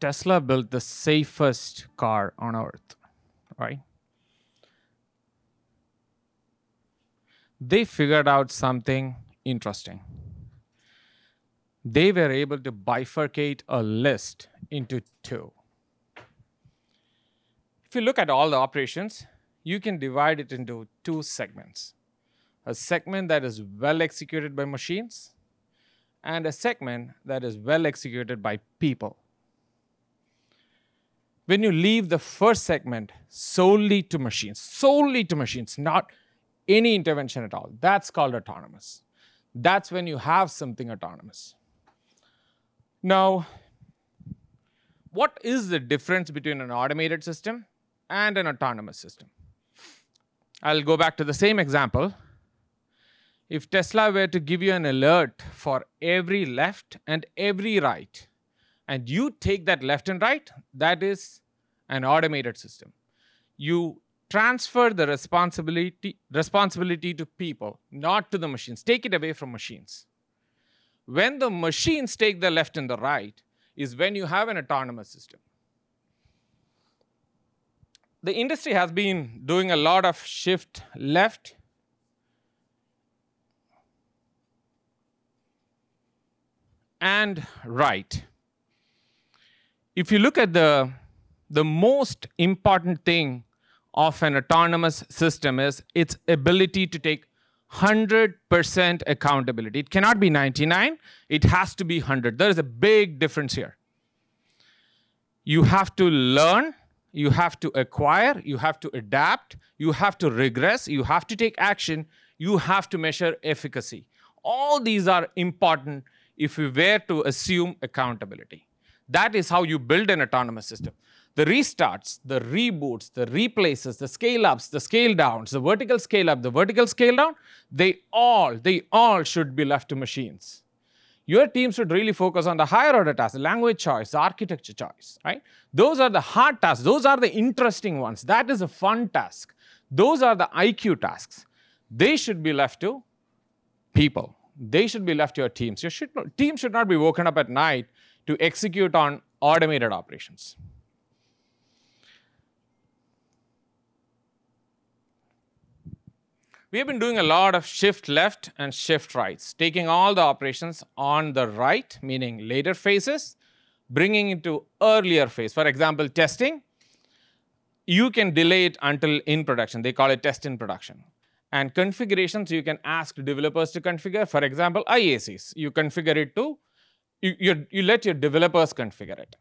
Tesla built the safest car on earth, right? They figured out something interesting. They were able to bifurcate a list into two. If you look at all the operations, you can divide it into two segments a segment that is well executed by machines, and a segment that is well executed by people. When you leave the first segment solely to machines, solely to machines, not any intervention at all, that's called autonomous. That's when you have something autonomous. Now, what is the difference between an automated system and an autonomous system? I'll go back to the same example. If Tesla were to give you an alert for every left and every right, and you take that left and right, that is an automated system. You transfer the responsibility, responsibility to people, not to the machines. Take it away from machines. When the machines take the left and the right, is when you have an autonomous system. The industry has been doing a lot of shift left and right. If you look at the, the most important thing of an autonomous system is its ability to take 100% accountability. It cannot be 99, it has to be 100. There is a big difference here. You have to learn, you have to acquire, you have to adapt, you have to regress, you have to take action, you have to measure efficacy. All these are important if we were to assume accountability. That is how you build an autonomous system. The restarts, the reboots, the replaces, the scale ups, the scale downs, the vertical scale up, the vertical scale down, they all, they all should be left to machines. Your team should really focus on the higher order tasks, the language choice, the architecture choice, right? Those are the hard tasks. Those are the interesting ones. That is a fun task. Those are the IQ tasks. They should be left to people they should be left to your teams. Your team should not be woken up at night to execute on automated operations. We have been doing a lot of shift left and shift rights, taking all the operations on the right, meaning later phases, bringing it to earlier phase. For example, testing, you can delay it until in production. They call it test in production and configurations you can ask developers to configure. For example, IACs, you configure it to, you, you, you let your developers configure it.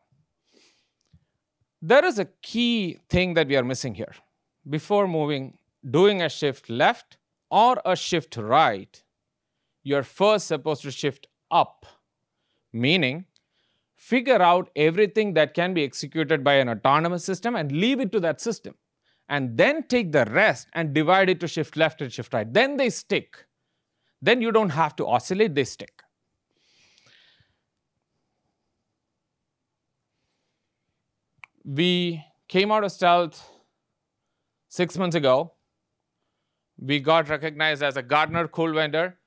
There is a key thing that we are missing here. Before moving, doing a shift left or a shift right, you're first supposed to shift up, meaning figure out everything that can be executed by an autonomous system and leave it to that system and then take the rest and divide it to shift left and shift right. Then they stick. Then you don't have to oscillate, they stick. We came out of stealth six months ago. We got recognized as a Gartner Cool Vendor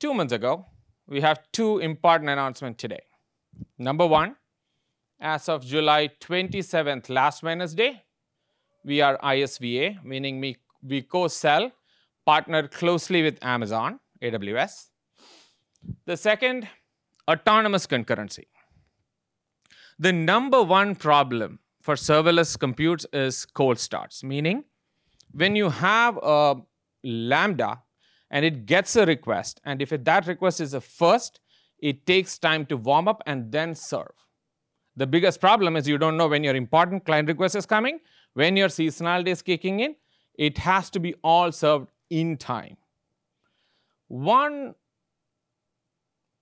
two months ago. We have two important announcements today. Number one, as of July 27th, last Wednesday, we are ISVA, meaning we, we co-sell, partner closely with Amazon, AWS. The second, autonomous concurrency. The number one problem for serverless computes is cold starts, meaning when you have a Lambda and it gets a request, and if it, that request is a first, it takes time to warm up and then serve. The biggest problem is you don't know when your important client request is coming when your seasonality is kicking in, it has to be all served in time. One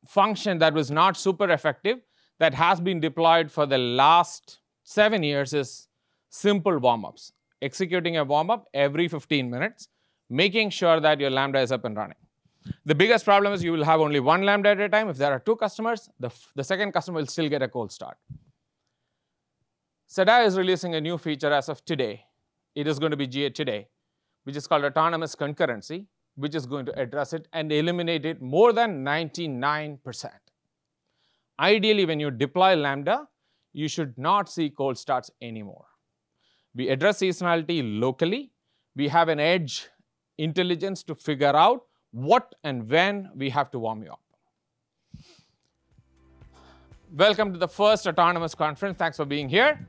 function that was not super effective that has been deployed for the last seven years is simple warm-ups. Executing a warm-up every 15 minutes, making sure that your Lambda is up and running. The biggest problem is you will have only one Lambda at a time. If there are two customers, the, the second customer will still get a cold start. Sedai is releasing a new feature as of today. It is going to be GA today, which is called autonomous concurrency, which is going to address it and eliminate it more than 99%. Ideally, when you deploy Lambda, you should not see cold starts anymore. We address seasonality locally. We have an edge intelligence to figure out what and when we have to warm you up. Welcome to the first autonomous conference. Thanks for being here.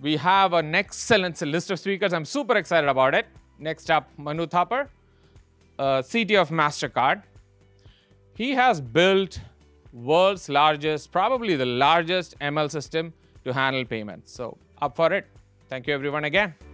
We have an excellent list of speakers. I'm super excited about it. Next up, Manu Thapar, uh, CTO of MasterCard. He has built world's largest, probably the largest ML system to handle payments. So up for it. Thank you everyone again.